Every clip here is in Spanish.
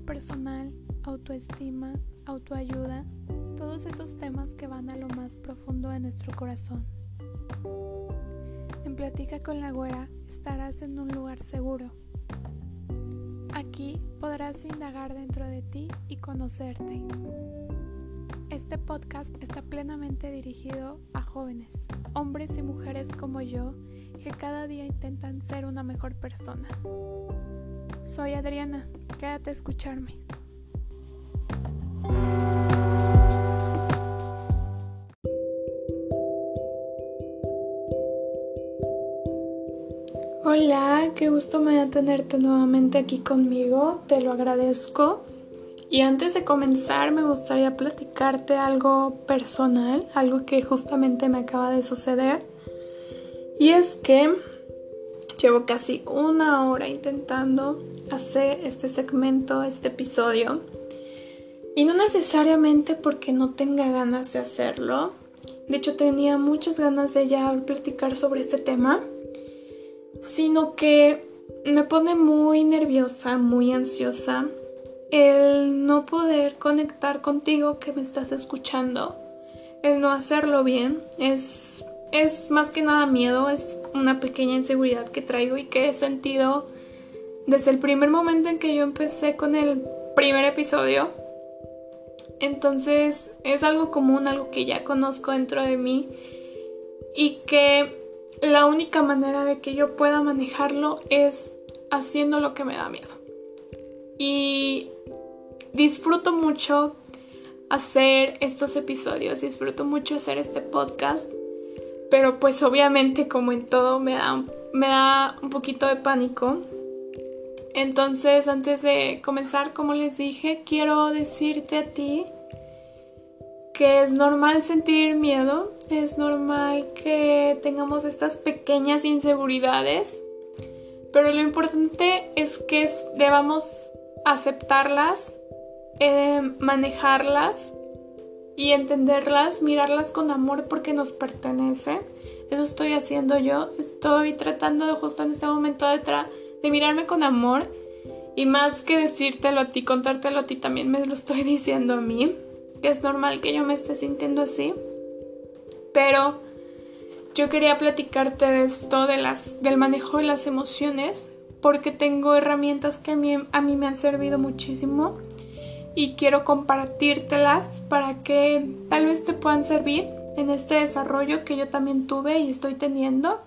personal, autoestima, autoayuda, todos esos temas que van a lo más profundo de nuestro corazón. En Platica con la Güera estarás en un lugar seguro. Aquí podrás indagar dentro de ti y conocerte. Este podcast está plenamente dirigido a jóvenes, hombres y mujeres como yo, que cada día intentan ser una mejor persona. Soy Adriana, quédate a escucharme. Hola, qué gusto me da tenerte nuevamente aquí conmigo, te lo agradezco. Y antes de comenzar me gustaría platicarte algo personal, algo que justamente me acaba de suceder. Y es que llevo casi una hora intentando hacer este segmento, este episodio. Y no necesariamente porque no tenga ganas de hacerlo. De hecho tenía muchas ganas de ya platicar sobre este tema. Sino que me pone muy nerviosa, muy ansiosa el no poder conectar contigo que me estás escuchando, el no hacerlo bien, es, es más que nada miedo, es una pequeña inseguridad que traigo y que he sentido desde el primer momento en que yo empecé con el primer episodio. Entonces es algo común, algo que ya conozco dentro de mí y que la única manera de que yo pueda manejarlo es haciendo lo que me da miedo. Y disfruto mucho hacer estos episodios, disfruto mucho hacer este podcast, pero pues obviamente como en todo me da, me da un poquito de pánico. Entonces antes de comenzar, como les dije, quiero decirte a ti que es normal sentir miedo, es normal que tengamos estas pequeñas inseguridades, pero lo importante es que debamos aceptarlas eh, manejarlas y entenderlas, mirarlas con amor porque nos pertenecen. Eso estoy haciendo yo. Estoy tratando justo en este momento de, de mirarme con amor. Y más que decírtelo a ti, contártelo a ti, también me lo estoy diciendo a mí. Que es normal que yo me esté sintiendo así. Pero yo quería platicarte de esto, de las, del manejo de las emociones. Porque tengo herramientas que a mí, a mí me han servido muchísimo y quiero compartírtelas para que tal vez te puedan servir en este desarrollo que yo también tuve y estoy teniendo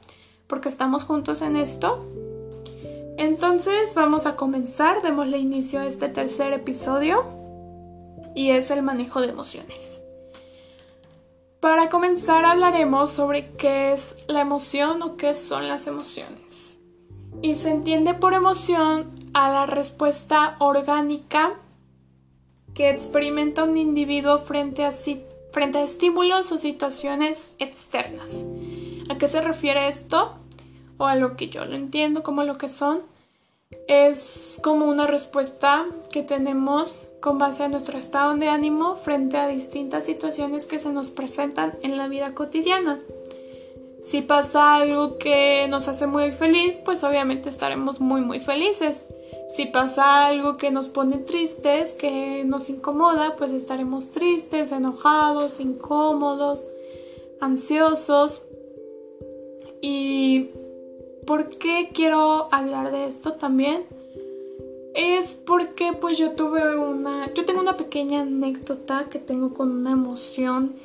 porque estamos juntos en esto. Entonces vamos a comenzar, démosle inicio a este tercer episodio y es el manejo de emociones. Para comenzar hablaremos sobre qué es la emoción o qué son las emociones. Y se entiende por emoción a la respuesta orgánica que experimenta un individuo frente a, frente a estímulos o situaciones externas. ¿A qué se refiere esto? O a lo que yo lo entiendo como lo que son. Es como una respuesta que tenemos con base a nuestro estado de ánimo frente a distintas situaciones que se nos presentan en la vida cotidiana. Si pasa algo que nos hace muy feliz, pues obviamente estaremos muy muy felices. Si pasa algo que nos pone tristes, que nos incomoda, pues estaremos tristes, enojados, incómodos, ansiosos. ¿Y por qué quiero hablar de esto también? Es porque pues yo tuve una, yo tengo una pequeña anécdota que tengo con una emoción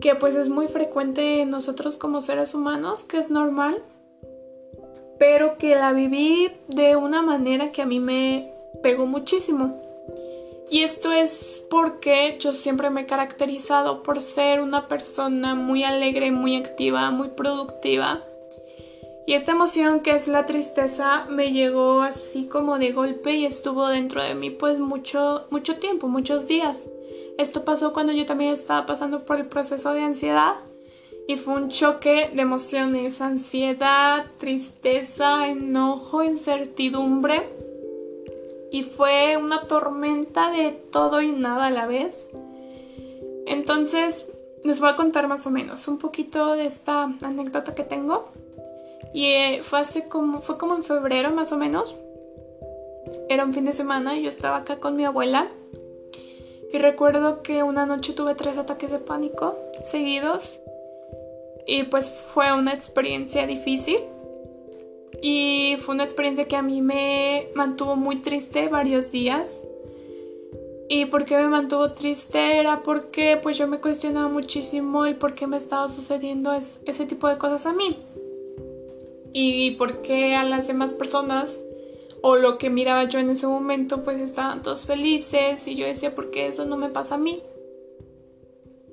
que pues es muy frecuente en nosotros como seres humanos, que es normal pero que la viví de una manera que a mí me pegó muchísimo. Y esto es porque yo siempre me he caracterizado por ser una persona muy alegre, muy activa, muy productiva. Y esta emoción que es la tristeza me llegó así como de golpe y estuvo dentro de mí pues mucho mucho tiempo, muchos días. Esto pasó cuando yo también estaba pasando por el proceso de ansiedad y fue un choque de emociones, ansiedad, tristeza, enojo, incertidumbre y fue una tormenta de todo y nada a la vez. Entonces les voy a contar más o menos un poquito de esta anécdota que tengo y eh, fue hace como fue como en febrero más o menos. Era un fin de semana y yo estaba acá con mi abuela. Y recuerdo que una noche tuve tres ataques de pánico seguidos. Y pues fue una experiencia difícil. Y fue una experiencia que a mí me mantuvo muy triste varios días. Y por qué me mantuvo triste era porque pues yo me cuestionaba muchísimo el por qué me estaba sucediendo ese tipo de cosas a mí. Y por qué a las demás personas o lo que miraba yo en ese momento pues estaban todos felices y yo decía por qué eso no me pasa a mí.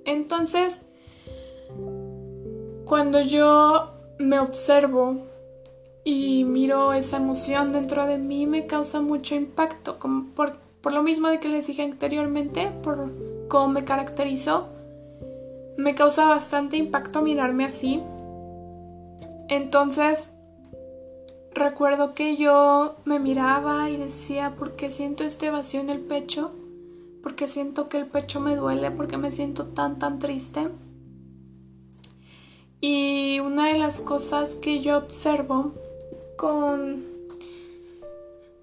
Entonces, cuando yo me observo y miro esa emoción dentro de mí me causa mucho impacto, por por lo mismo de que les dije anteriormente, por cómo me caracterizo, me causa bastante impacto mirarme así. Entonces, recuerdo que yo me miraba y decía, ¿por qué siento este vacío en el pecho? ¿Por qué siento que el pecho me duele? ¿Por qué me siento tan, tan triste? Y una de las cosas que yo observo con,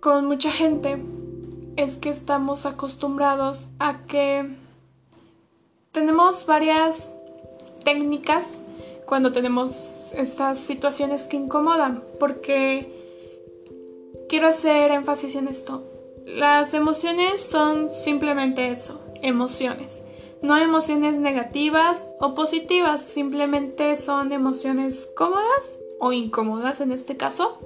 con mucha gente es que estamos acostumbrados a que tenemos varias técnicas cuando tenemos estas situaciones que incomodan, porque quiero hacer énfasis en esto. Las emociones son simplemente eso, emociones. No hay emociones negativas o positivas, simplemente son emociones cómodas o incómodas en este caso.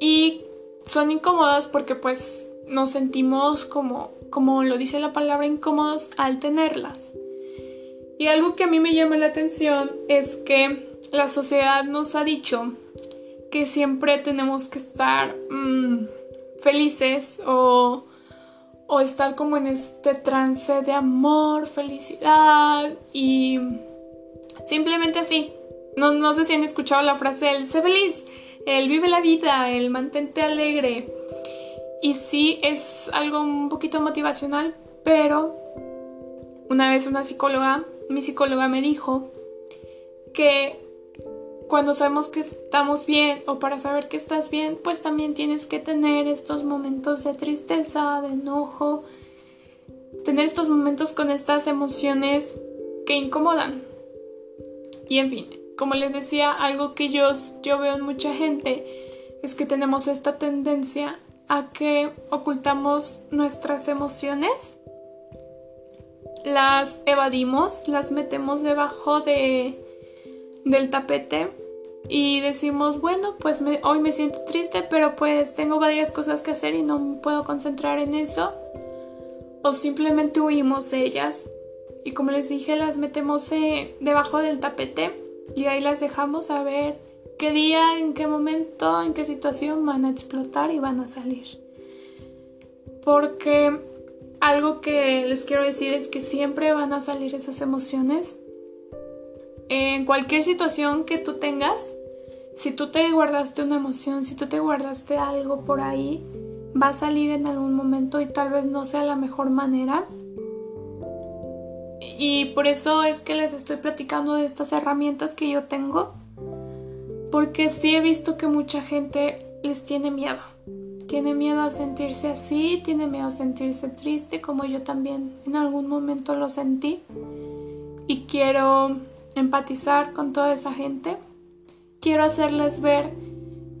Y son incómodas porque pues nos sentimos como, como lo dice la palabra, incómodos al tenerlas. Y algo que a mí me llama la atención es que la sociedad nos ha dicho que siempre tenemos que estar mm, felices o, o estar como en este trance de amor, felicidad y simplemente así. No, no sé si han escuchado la frase del sé feliz el vive la vida, el mantente alegre. Y sí es algo un poquito motivacional, pero una vez una psicóloga, mi psicóloga me dijo que cuando sabemos que estamos bien o para saber que estás bien, pues también tienes que tener estos momentos de tristeza, de enojo, tener estos momentos con estas emociones que incomodan. Y en fin, como les decía, algo que yo, yo veo en mucha gente es que tenemos esta tendencia a que ocultamos nuestras emociones, las evadimos, las metemos debajo de, del tapete y decimos, bueno, pues hoy me siento triste, pero pues tengo varias cosas que hacer y no puedo concentrar en eso. O simplemente huimos de ellas. Y como les dije, las metemos debajo del tapete y ahí las dejamos a ver qué día, en qué momento, en qué situación van a explotar y van a salir. Porque algo que les quiero decir es que siempre van a salir esas emociones. En cualquier situación que tú tengas, si tú te guardaste una emoción, si tú te guardaste algo por ahí, va a salir en algún momento y tal vez no sea la mejor manera y por eso es que les estoy platicando de estas herramientas que yo tengo. Porque sí he visto que mucha gente les tiene miedo. Tiene miedo a sentirse así, tiene miedo a sentirse triste, como yo también en algún momento lo sentí. Y quiero empatizar con toda esa gente. Quiero hacerles ver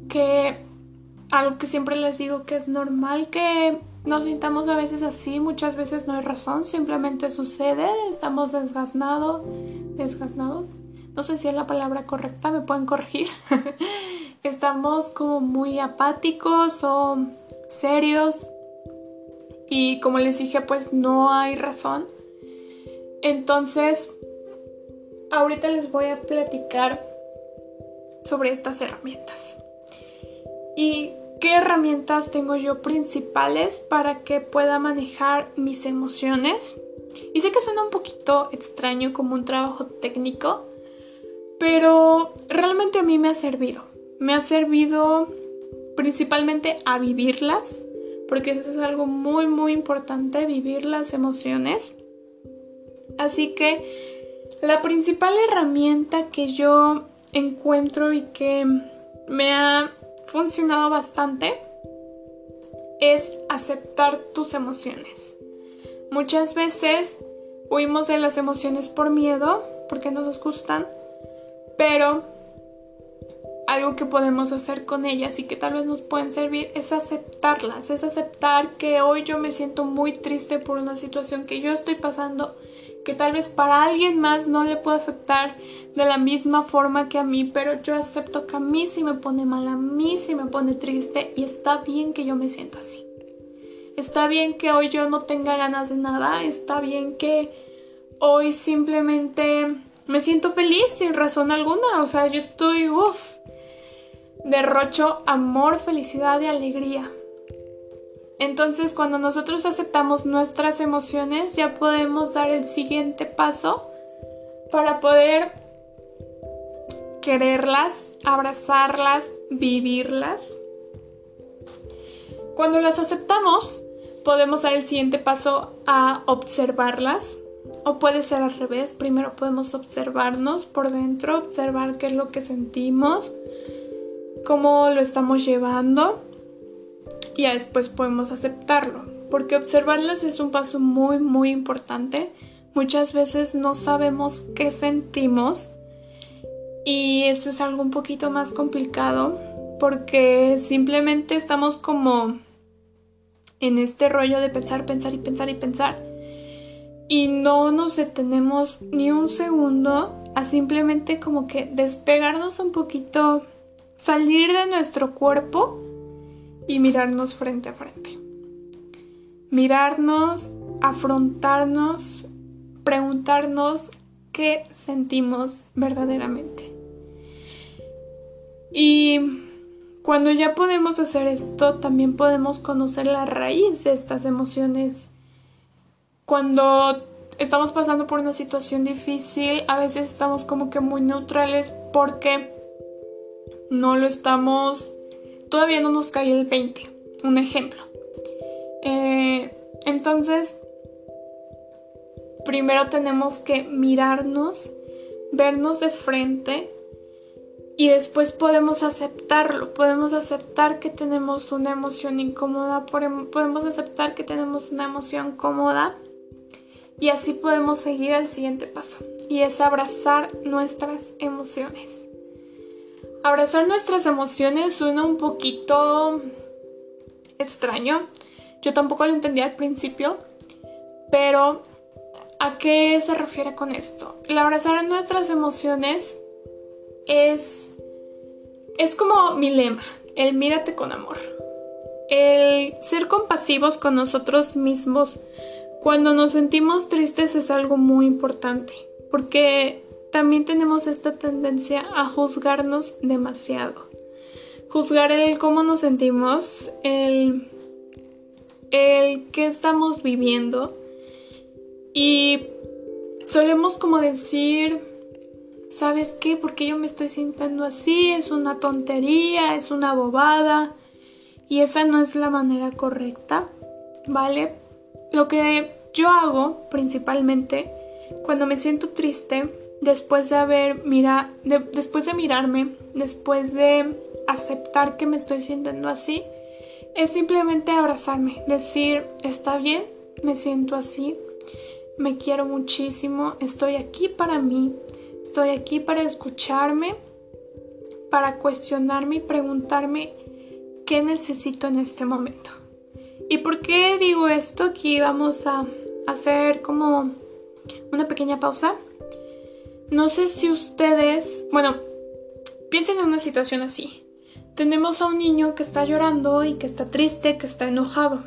que algo que siempre les digo que es normal que nos sintamos a veces así, muchas veces no hay razón, simplemente sucede, estamos desgaznados, desgaznados, no sé si es la palabra correcta, me pueden corregir, estamos como muy apáticos o serios y como les dije pues no hay razón. Entonces, ahorita les voy a platicar sobre estas herramientas. Y ¿Qué herramientas tengo yo principales para que pueda manejar mis emociones? Y sé que suena un poquito extraño como un trabajo técnico, pero realmente a mí me ha servido. Me ha servido principalmente a vivirlas, porque eso es algo muy muy importante, vivir las emociones. Así que la principal herramienta que yo encuentro y que me ha funcionado bastante es aceptar tus emociones. Muchas veces huimos de las emociones por miedo, porque no nos gustan, pero algo que podemos hacer con ellas y que tal vez nos pueden servir es aceptarlas, es aceptar que hoy yo me siento muy triste por una situación que yo estoy pasando, que tal vez para alguien más no le puede afectar de la misma forma que a mí, pero yo acepto que a mí sí me pone mal, a mí sí me pone triste y está bien que yo me sienta así. Está bien que hoy yo no tenga ganas de nada, está bien que hoy simplemente me siento feliz sin razón alguna, o sea, yo estoy, uff, derrocho amor, felicidad y alegría. Entonces cuando nosotros aceptamos nuestras emociones ya podemos dar el siguiente paso para poder quererlas, abrazarlas, vivirlas. Cuando las aceptamos, podemos dar el siguiente paso a observarlas. O puede ser al revés, primero podemos observarnos por dentro, observar qué es lo que sentimos, cómo lo estamos llevando y ya después podemos aceptarlo. Porque observarlas es un paso muy, muy importante. Muchas veces no sabemos qué sentimos y eso es algo un poquito más complicado porque simplemente estamos como en este rollo de pensar, pensar y pensar y pensar y no nos detenemos ni un segundo a simplemente como que despegarnos un poquito salir de nuestro cuerpo y mirarnos frente a frente. Mirarnos, afrontarnos, preguntarnos qué sentimos verdaderamente. Y cuando ya podemos hacer esto, también podemos conocer la raíz de estas emociones. Cuando estamos pasando por una situación difícil, a veces estamos como que muy neutrales porque no lo estamos, todavía no nos cae el 20, un ejemplo. Eh, entonces, primero tenemos que mirarnos, vernos de frente y después podemos aceptarlo, podemos aceptar que tenemos una emoción incómoda, podemos aceptar que tenemos una emoción cómoda y así podemos seguir al siguiente paso y es abrazar nuestras emociones. Abrazar nuestras emociones suena un poquito extraño. Yo tampoco lo entendía al principio, pero ¿a qué se refiere con esto? El abrazar nuestras emociones es es como mi lema, el mírate con amor. El ser compasivos con nosotros mismos cuando nos sentimos tristes es algo muy importante, porque también tenemos esta tendencia a juzgarnos demasiado. Juzgar el cómo nos sentimos, el, el qué estamos viviendo. Y solemos como decir, ¿sabes qué? Porque yo me estoy sintiendo así, es una tontería, es una bobada. Y esa no es la manera correcta, ¿vale? Lo que yo hago principalmente cuando me siento triste después de haber mira, después de mirarme, después de aceptar que me estoy sintiendo así, es simplemente abrazarme, decir, está bien, me siento así, me quiero muchísimo, estoy aquí para mí, estoy aquí para escucharme, para cuestionarme y preguntarme qué necesito en este momento. ¿Y por qué digo esto? Aquí vamos a hacer como una pequeña pausa no sé si ustedes, bueno, piensen en una situación así. Tenemos a un niño que está llorando y que está triste, que está enojado.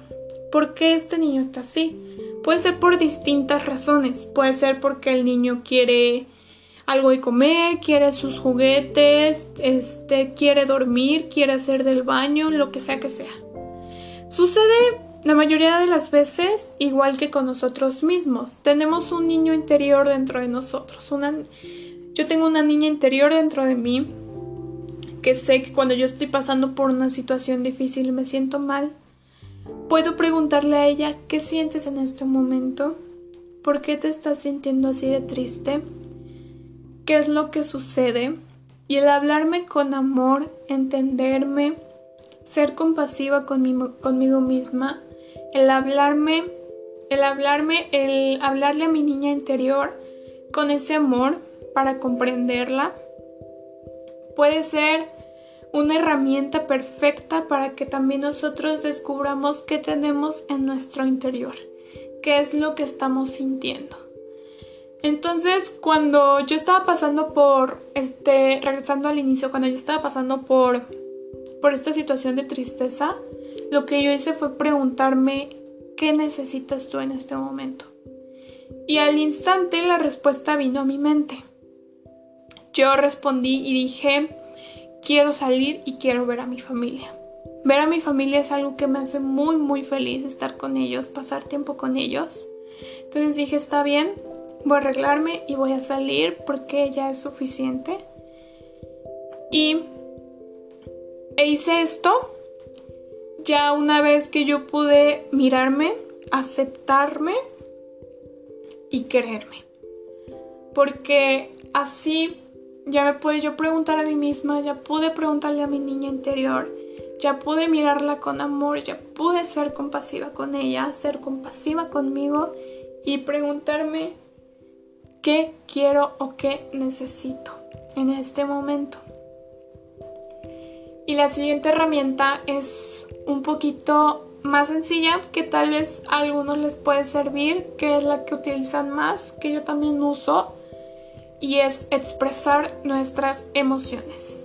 ¿Por qué este niño está así? Puede ser por distintas razones. Puede ser porque el niño quiere algo de comer, quiere sus juguetes, este, quiere dormir, quiere hacer del baño, lo que sea que sea. Sucede la mayoría de las veces, igual que con nosotros mismos, tenemos un niño interior dentro de nosotros. Yo tengo una niña interior dentro de mí que sé que cuando yo estoy pasando por una situación difícil me siento mal, puedo preguntarle a ella qué sientes en este momento, por qué te estás sintiendo así de triste, qué es lo que sucede y el hablarme con amor, entenderme, ser compasiva conmigo misma, el hablarme, el hablarme, el hablarle a mi niña interior con ese amor para comprenderla, puede ser una herramienta perfecta para que también nosotros descubramos qué tenemos en nuestro interior, qué es lo que estamos sintiendo. Entonces, cuando yo estaba pasando por, este, regresando al inicio, cuando yo estaba pasando por, por esta situación de tristeza, lo que yo hice fue preguntarme, ¿qué necesitas tú en este momento? Y al instante la respuesta vino a mi mente. Yo respondí y dije, quiero salir y quiero ver a mi familia. Ver a mi familia es algo que me hace muy muy feliz estar con ellos, pasar tiempo con ellos. Entonces dije, está bien, voy a arreglarme y voy a salir porque ya es suficiente. Y e hice esto ya una vez que yo pude mirarme, aceptarme y quererme. Porque así ya me pude yo preguntar a mí misma, ya pude preguntarle a mi niña interior, ya pude mirarla con amor, ya pude ser compasiva con ella, ser compasiva conmigo y preguntarme qué quiero o qué necesito en este momento. Y la siguiente herramienta es un poquito más sencilla que tal vez a algunos les puede servir, que es la que utilizan más, que yo también uso, y es expresar nuestras emociones.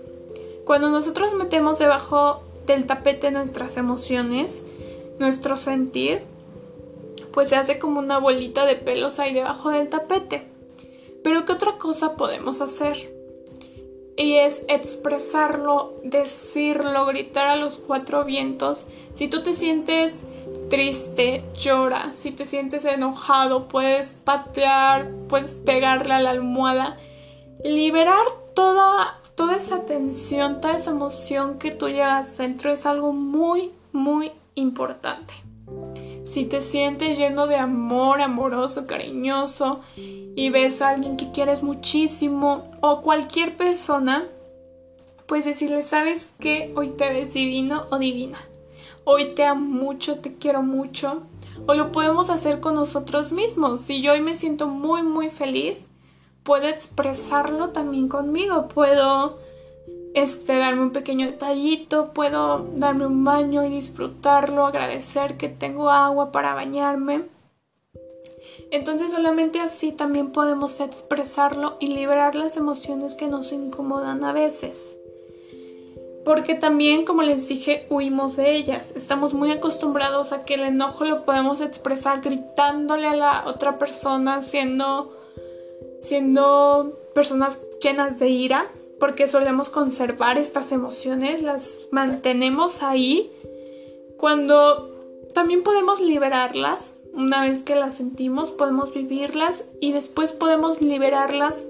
Cuando nosotros metemos debajo del tapete nuestras emociones, nuestro sentir, pues se hace como una bolita de pelos ahí debajo del tapete. Pero ¿qué otra cosa podemos hacer? Y es expresarlo, decirlo, gritar a los cuatro vientos. Si tú te sientes triste, llora. Si te sientes enojado, puedes patear, puedes pegarle a la almohada. Liberar toda, toda esa tensión, toda esa emoción que tú llevas dentro es algo muy, muy importante. Si te sientes lleno de amor, amoroso, cariñoso y ves a alguien que quieres muchísimo o cualquier persona, pues decirle, ¿sabes qué? Hoy te ves divino o divina. Hoy te amo mucho, te quiero mucho. O lo podemos hacer con nosotros mismos. Si yo hoy me siento muy, muy feliz, puedo expresarlo también conmigo. Puedo este, darme un pequeño detallito, puedo darme un baño y disfrutarlo, agradecer que tengo agua para bañarme. Entonces solamente así también podemos expresarlo y liberar las emociones que nos incomodan a veces. Porque también, como les dije, huimos de ellas. Estamos muy acostumbrados a que el enojo lo podemos expresar gritándole a la otra persona, siendo, siendo personas llenas de ira porque solemos conservar estas emociones, las mantenemos ahí, cuando también podemos liberarlas, una vez que las sentimos, podemos vivirlas y después podemos liberarlas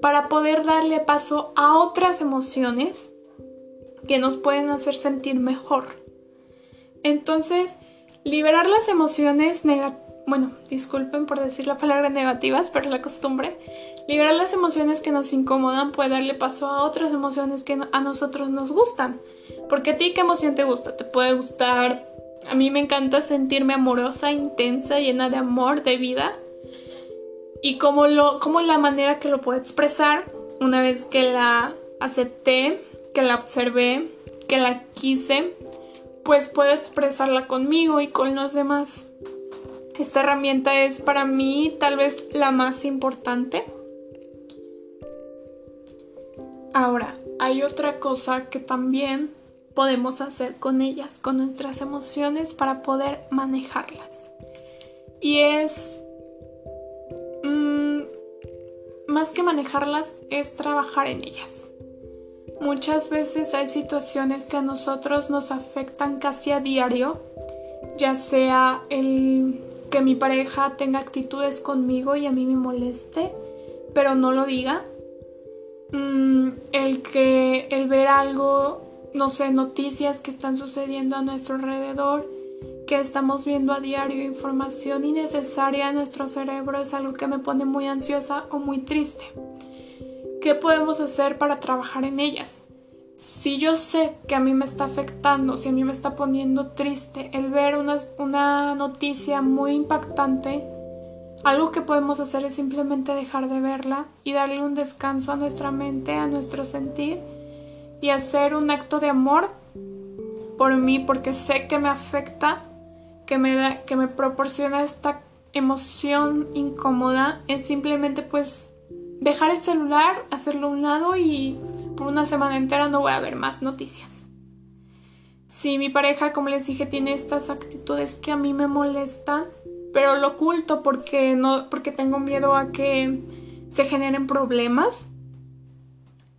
para poder darle paso a otras emociones que nos pueden hacer sentir mejor. Entonces, liberar las emociones negativas bueno, disculpen por decir la palabra negativas, pero la costumbre, liberar las emociones que nos incomodan puede darle paso a otras emociones que a nosotros nos gustan. Porque a ti qué emoción te gusta? Te puede gustar, a mí me encanta sentirme amorosa, intensa, llena de amor, de vida. Y como, lo, como la manera que lo puedo expresar, una vez que la acepté, que la observé, que la quise, pues puedo expresarla conmigo y con los demás. Esta herramienta es para mí tal vez la más importante. Ahora, hay otra cosa que también podemos hacer con ellas, con nuestras emociones para poder manejarlas. Y es, mm, más que manejarlas, es trabajar en ellas. Muchas veces hay situaciones que a nosotros nos afectan casi a diario, ya sea el que mi pareja tenga actitudes conmigo y a mí me moleste, pero no lo diga. Mm, el que el ver algo, no sé, noticias que están sucediendo a nuestro alrededor, que estamos viendo a diario información innecesaria en nuestro cerebro es algo que me pone muy ansiosa o muy triste. ¿Qué podemos hacer para trabajar en ellas? si yo sé que a mí me está afectando, si a mí me está poniendo triste el ver una, una noticia muy impactante, algo que podemos hacer es simplemente dejar de verla y darle un descanso a nuestra mente, a nuestro sentir y hacer un acto de amor por mí porque sé que me afecta, que me da, que me proporciona esta emoción incómoda, es simplemente pues dejar el celular, hacerlo a un lado y por una semana entera no voy a ver más noticias. Si mi pareja, como les dije, tiene estas actitudes que a mí me molestan, pero lo oculto porque no porque tengo miedo a que se generen problemas.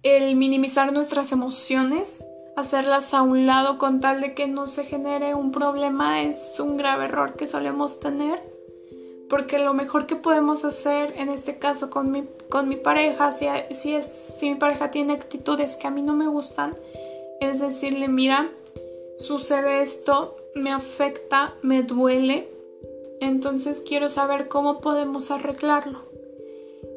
El minimizar nuestras emociones, hacerlas a un lado con tal de que no se genere un problema es un grave error que solemos tener. Porque lo mejor que podemos hacer en este caso con mi, con mi pareja, si, si, es, si mi pareja tiene actitudes que a mí no me gustan, es decirle, mira, sucede esto, me afecta, me duele, entonces quiero saber cómo podemos arreglarlo.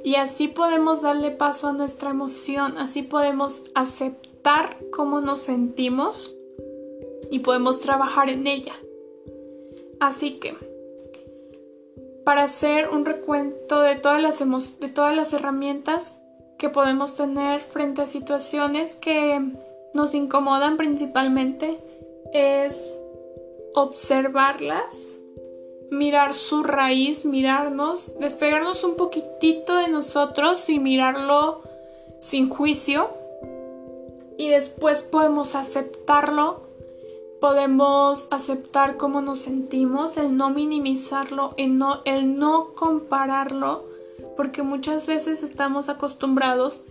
Y así podemos darle paso a nuestra emoción, así podemos aceptar cómo nos sentimos y podemos trabajar en ella. Así que, para hacer un recuento de todas las, de todas las herramientas que podemos tener frente a situaciones que nos incomodan principalmente, es observarlas mirar su raíz, mirarnos, despegarnos un poquitito de nosotros y mirarlo sin juicio. Y después podemos aceptarlo, podemos aceptar cómo nos sentimos, el no minimizarlo, el no, el no compararlo, porque muchas veces estamos acostumbrados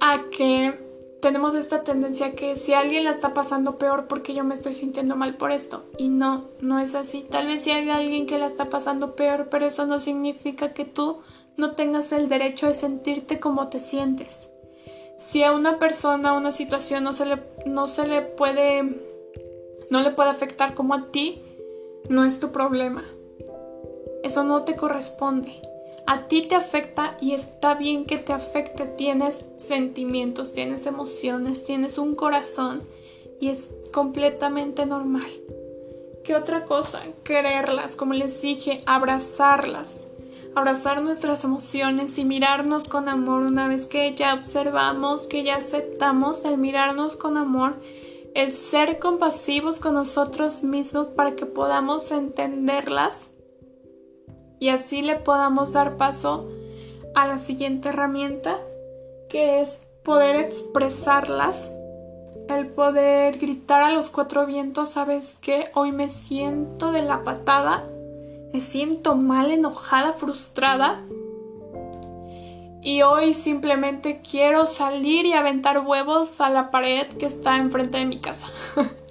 a que tenemos esta tendencia que si alguien la está pasando peor porque yo me estoy sintiendo mal por esto. Y no, no es así. Tal vez si hay alguien que la está pasando peor, pero eso no significa que tú no tengas el derecho de sentirte como te sientes. Si a una persona, una situación no se le, no se le puede, no le puede afectar como a ti, no es tu problema. Eso no te corresponde a ti te afecta y está bien que te afecte. Tienes sentimientos, tienes emociones, tienes un corazón y es completamente normal. ¿Qué otra cosa? Quererlas, como les dije, abrazarlas. Abrazar nuestras emociones y mirarnos con amor una vez que ya observamos, que ya aceptamos el mirarnos con amor, el ser compasivos con nosotros mismos para que podamos entenderlas y así le podamos dar paso a la siguiente herramienta que es poder expresarlas, el poder gritar a los cuatro vientos, sabes que hoy me siento de la patada, me siento mal, enojada, frustrada y hoy simplemente quiero salir y aventar huevos a la pared que está enfrente de mi casa.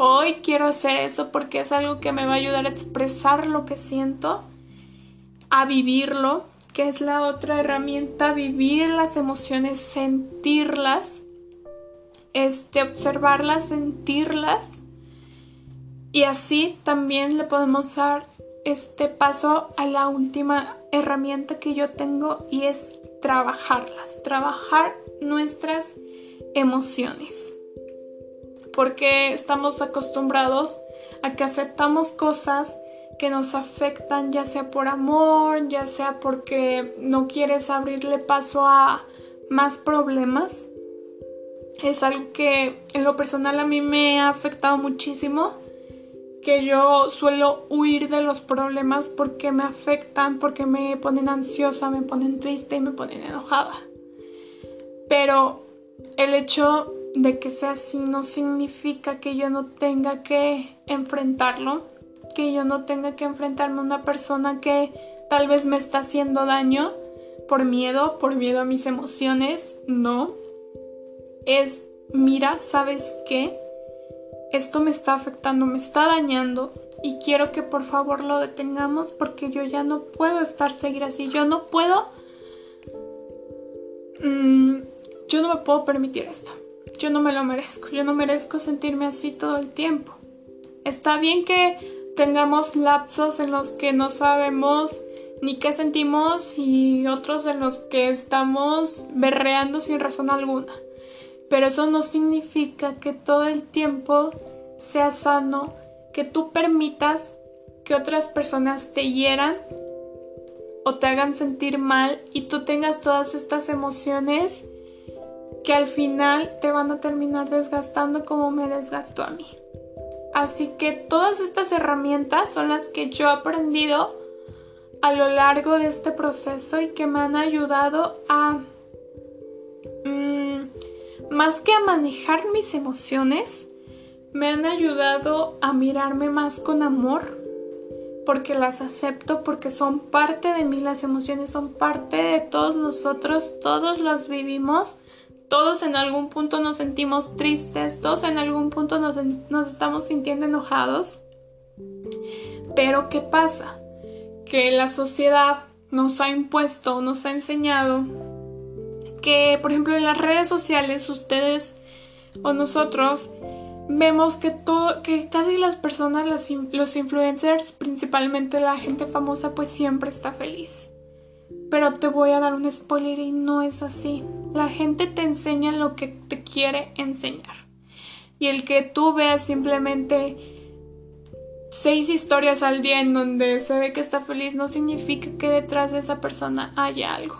Hoy quiero hacer eso porque es algo que me va a ayudar a expresar lo que siento, a vivirlo, que es la otra herramienta, vivir las emociones, sentirlas, este, observarlas, sentirlas. Y así también le podemos dar este paso a la última herramienta que yo tengo y es trabajarlas, trabajar nuestras emociones porque estamos acostumbrados a que aceptamos cosas que nos afectan, ya sea por amor, ya sea porque no quieres abrirle paso a más problemas. Es algo que en lo personal a mí me ha afectado muchísimo, que yo suelo huir de los problemas porque me afectan, porque me ponen ansiosa, me ponen triste y me ponen enojada. Pero el hecho de que sea así no significa que yo no tenga que enfrentarlo, que yo no tenga que enfrentarme a una persona que tal vez me está haciendo daño por miedo, por miedo a mis emociones, no. Es, mira, ¿sabes qué? Esto me está afectando, me está dañando y quiero que por favor lo detengamos porque yo ya no puedo estar seguir así, yo no puedo... Mm, yo no me puedo permitir esto. Yo no me lo merezco, yo no merezco sentirme así todo el tiempo. Está bien que tengamos lapsos en los que no sabemos ni qué sentimos y otros en los que estamos berreando sin razón alguna. Pero eso no significa que todo el tiempo sea sano, que tú permitas que otras personas te hieran o te hagan sentir mal y tú tengas todas estas emociones que al final te van a terminar desgastando como me desgastó a mí. Así que todas estas herramientas son las que yo he aprendido a lo largo de este proceso y que me han ayudado a... Mm, más que a manejar mis emociones, me han ayudado a mirarme más con amor, porque las acepto, porque son parte de mí, las emociones son parte de todos nosotros, todos las vivimos, todos en algún punto nos sentimos tristes, todos en algún punto nos, estamos sintiendo enojados. Pero ¿qué pasa? Que la sociedad nos ha impuesto, nos ha enseñado que, por ejemplo, en las redes sociales ustedes o nosotros vemos que todo, que casi las personas, los influencers, principalmente la gente famosa, pues siempre está feliz. Pero te voy a dar un spoiler y no es así. La gente te enseña lo que te quiere enseñar. Y el que tú veas simplemente seis historias al día en donde se ve que está feliz no significa que detrás de esa persona haya algo.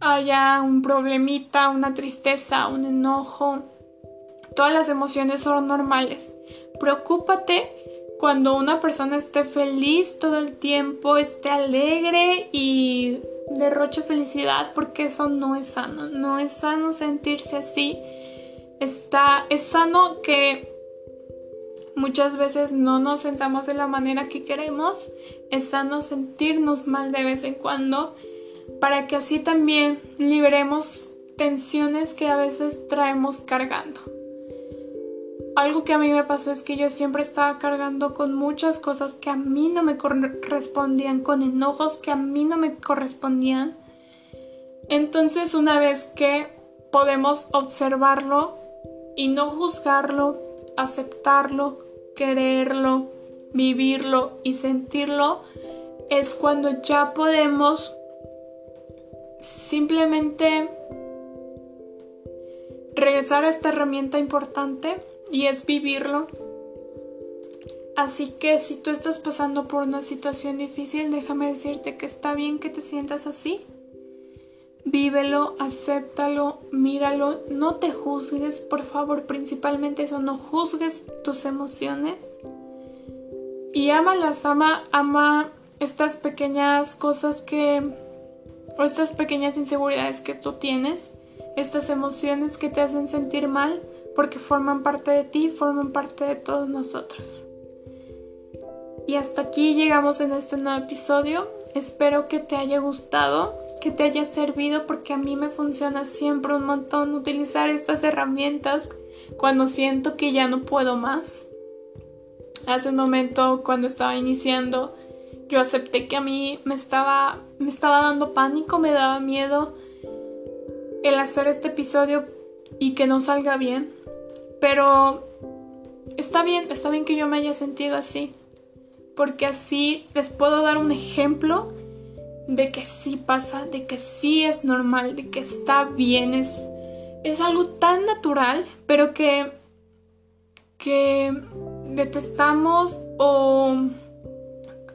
Haya un problemita, una tristeza, un enojo. Todas las emociones son normales. Preocúpate cuando una persona esté feliz todo el tiempo, esté alegre y derroche felicidad, porque eso no es sano. No es sano sentirse así. Está, es sano que muchas veces no nos sentamos de la manera que queremos. Es sano sentirnos mal de vez en cuando para que así también liberemos tensiones que a veces traemos cargando. Algo que a mí me pasó es que yo siempre estaba cargando con muchas cosas que a mí no me correspondían, con enojos que a mí no me correspondían. Entonces una vez que podemos observarlo y no juzgarlo, aceptarlo, quererlo, vivirlo y sentirlo, es cuando ya podemos simplemente regresar a esta herramienta importante y es vivirlo. Así que si tú estás pasando por una situación difícil, déjame decirte que está bien que te sientas así. Vívelo, acéptalo, míralo, no te juzgues, por favor, principalmente eso, no juzgues tus emociones. Y ámalas, ama, ama estas pequeñas cosas que o estas pequeñas inseguridades que tú tienes, estas emociones que te hacen sentir mal, porque forman parte de ti, forman parte de todos nosotros. Y hasta aquí llegamos en este nuevo episodio. Espero que te haya gustado, que te haya servido, porque a mí me funciona siempre un montón utilizar estas herramientas cuando siento que ya no puedo más. Hace un momento, cuando estaba iniciando, yo acepté que a mí me estaba, me estaba dando pánico, me daba miedo el hacer este episodio y que no salga bien. Pero está bien, está bien que yo me haya sentido así. Porque así les puedo dar un ejemplo de que sí pasa, de que sí es normal, de que está bien, es, es algo tan natural, pero que, que detestamos o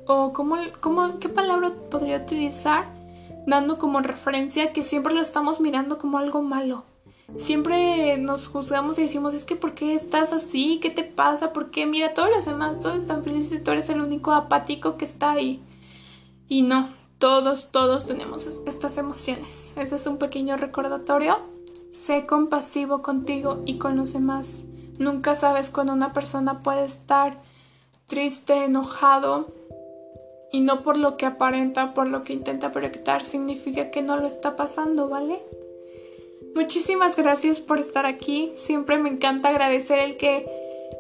o cómo, cómo, qué palabra podría utilizar dando como referencia que siempre lo estamos mirando como algo malo. Siempre nos juzgamos y decimos, es que ¿por qué estás así? ¿Qué te pasa? ¿Por qué? Mira, todos los demás, todos están felices tú eres el único apático que está ahí. Y no, todos, todos tenemos estas emociones. Este es un pequeño recordatorio. Sé compasivo contigo y con los demás. Nunca sabes cuando una persona puede estar triste, enojado, y no por lo que aparenta, por lo que intenta proyectar, significa que no lo está pasando, ¿vale? Muchísimas gracias por estar aquí. Siempre me encanta agradecer el que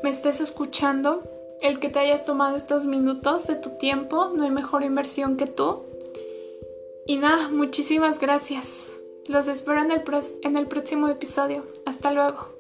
me estés escuchando, el que te hayas tomado estos minutos de tu tiempo. No hay mejor inversión que tú. Y nada, muchísimas gracias. Los espero en el, en el próximo episodio. Hasta luego.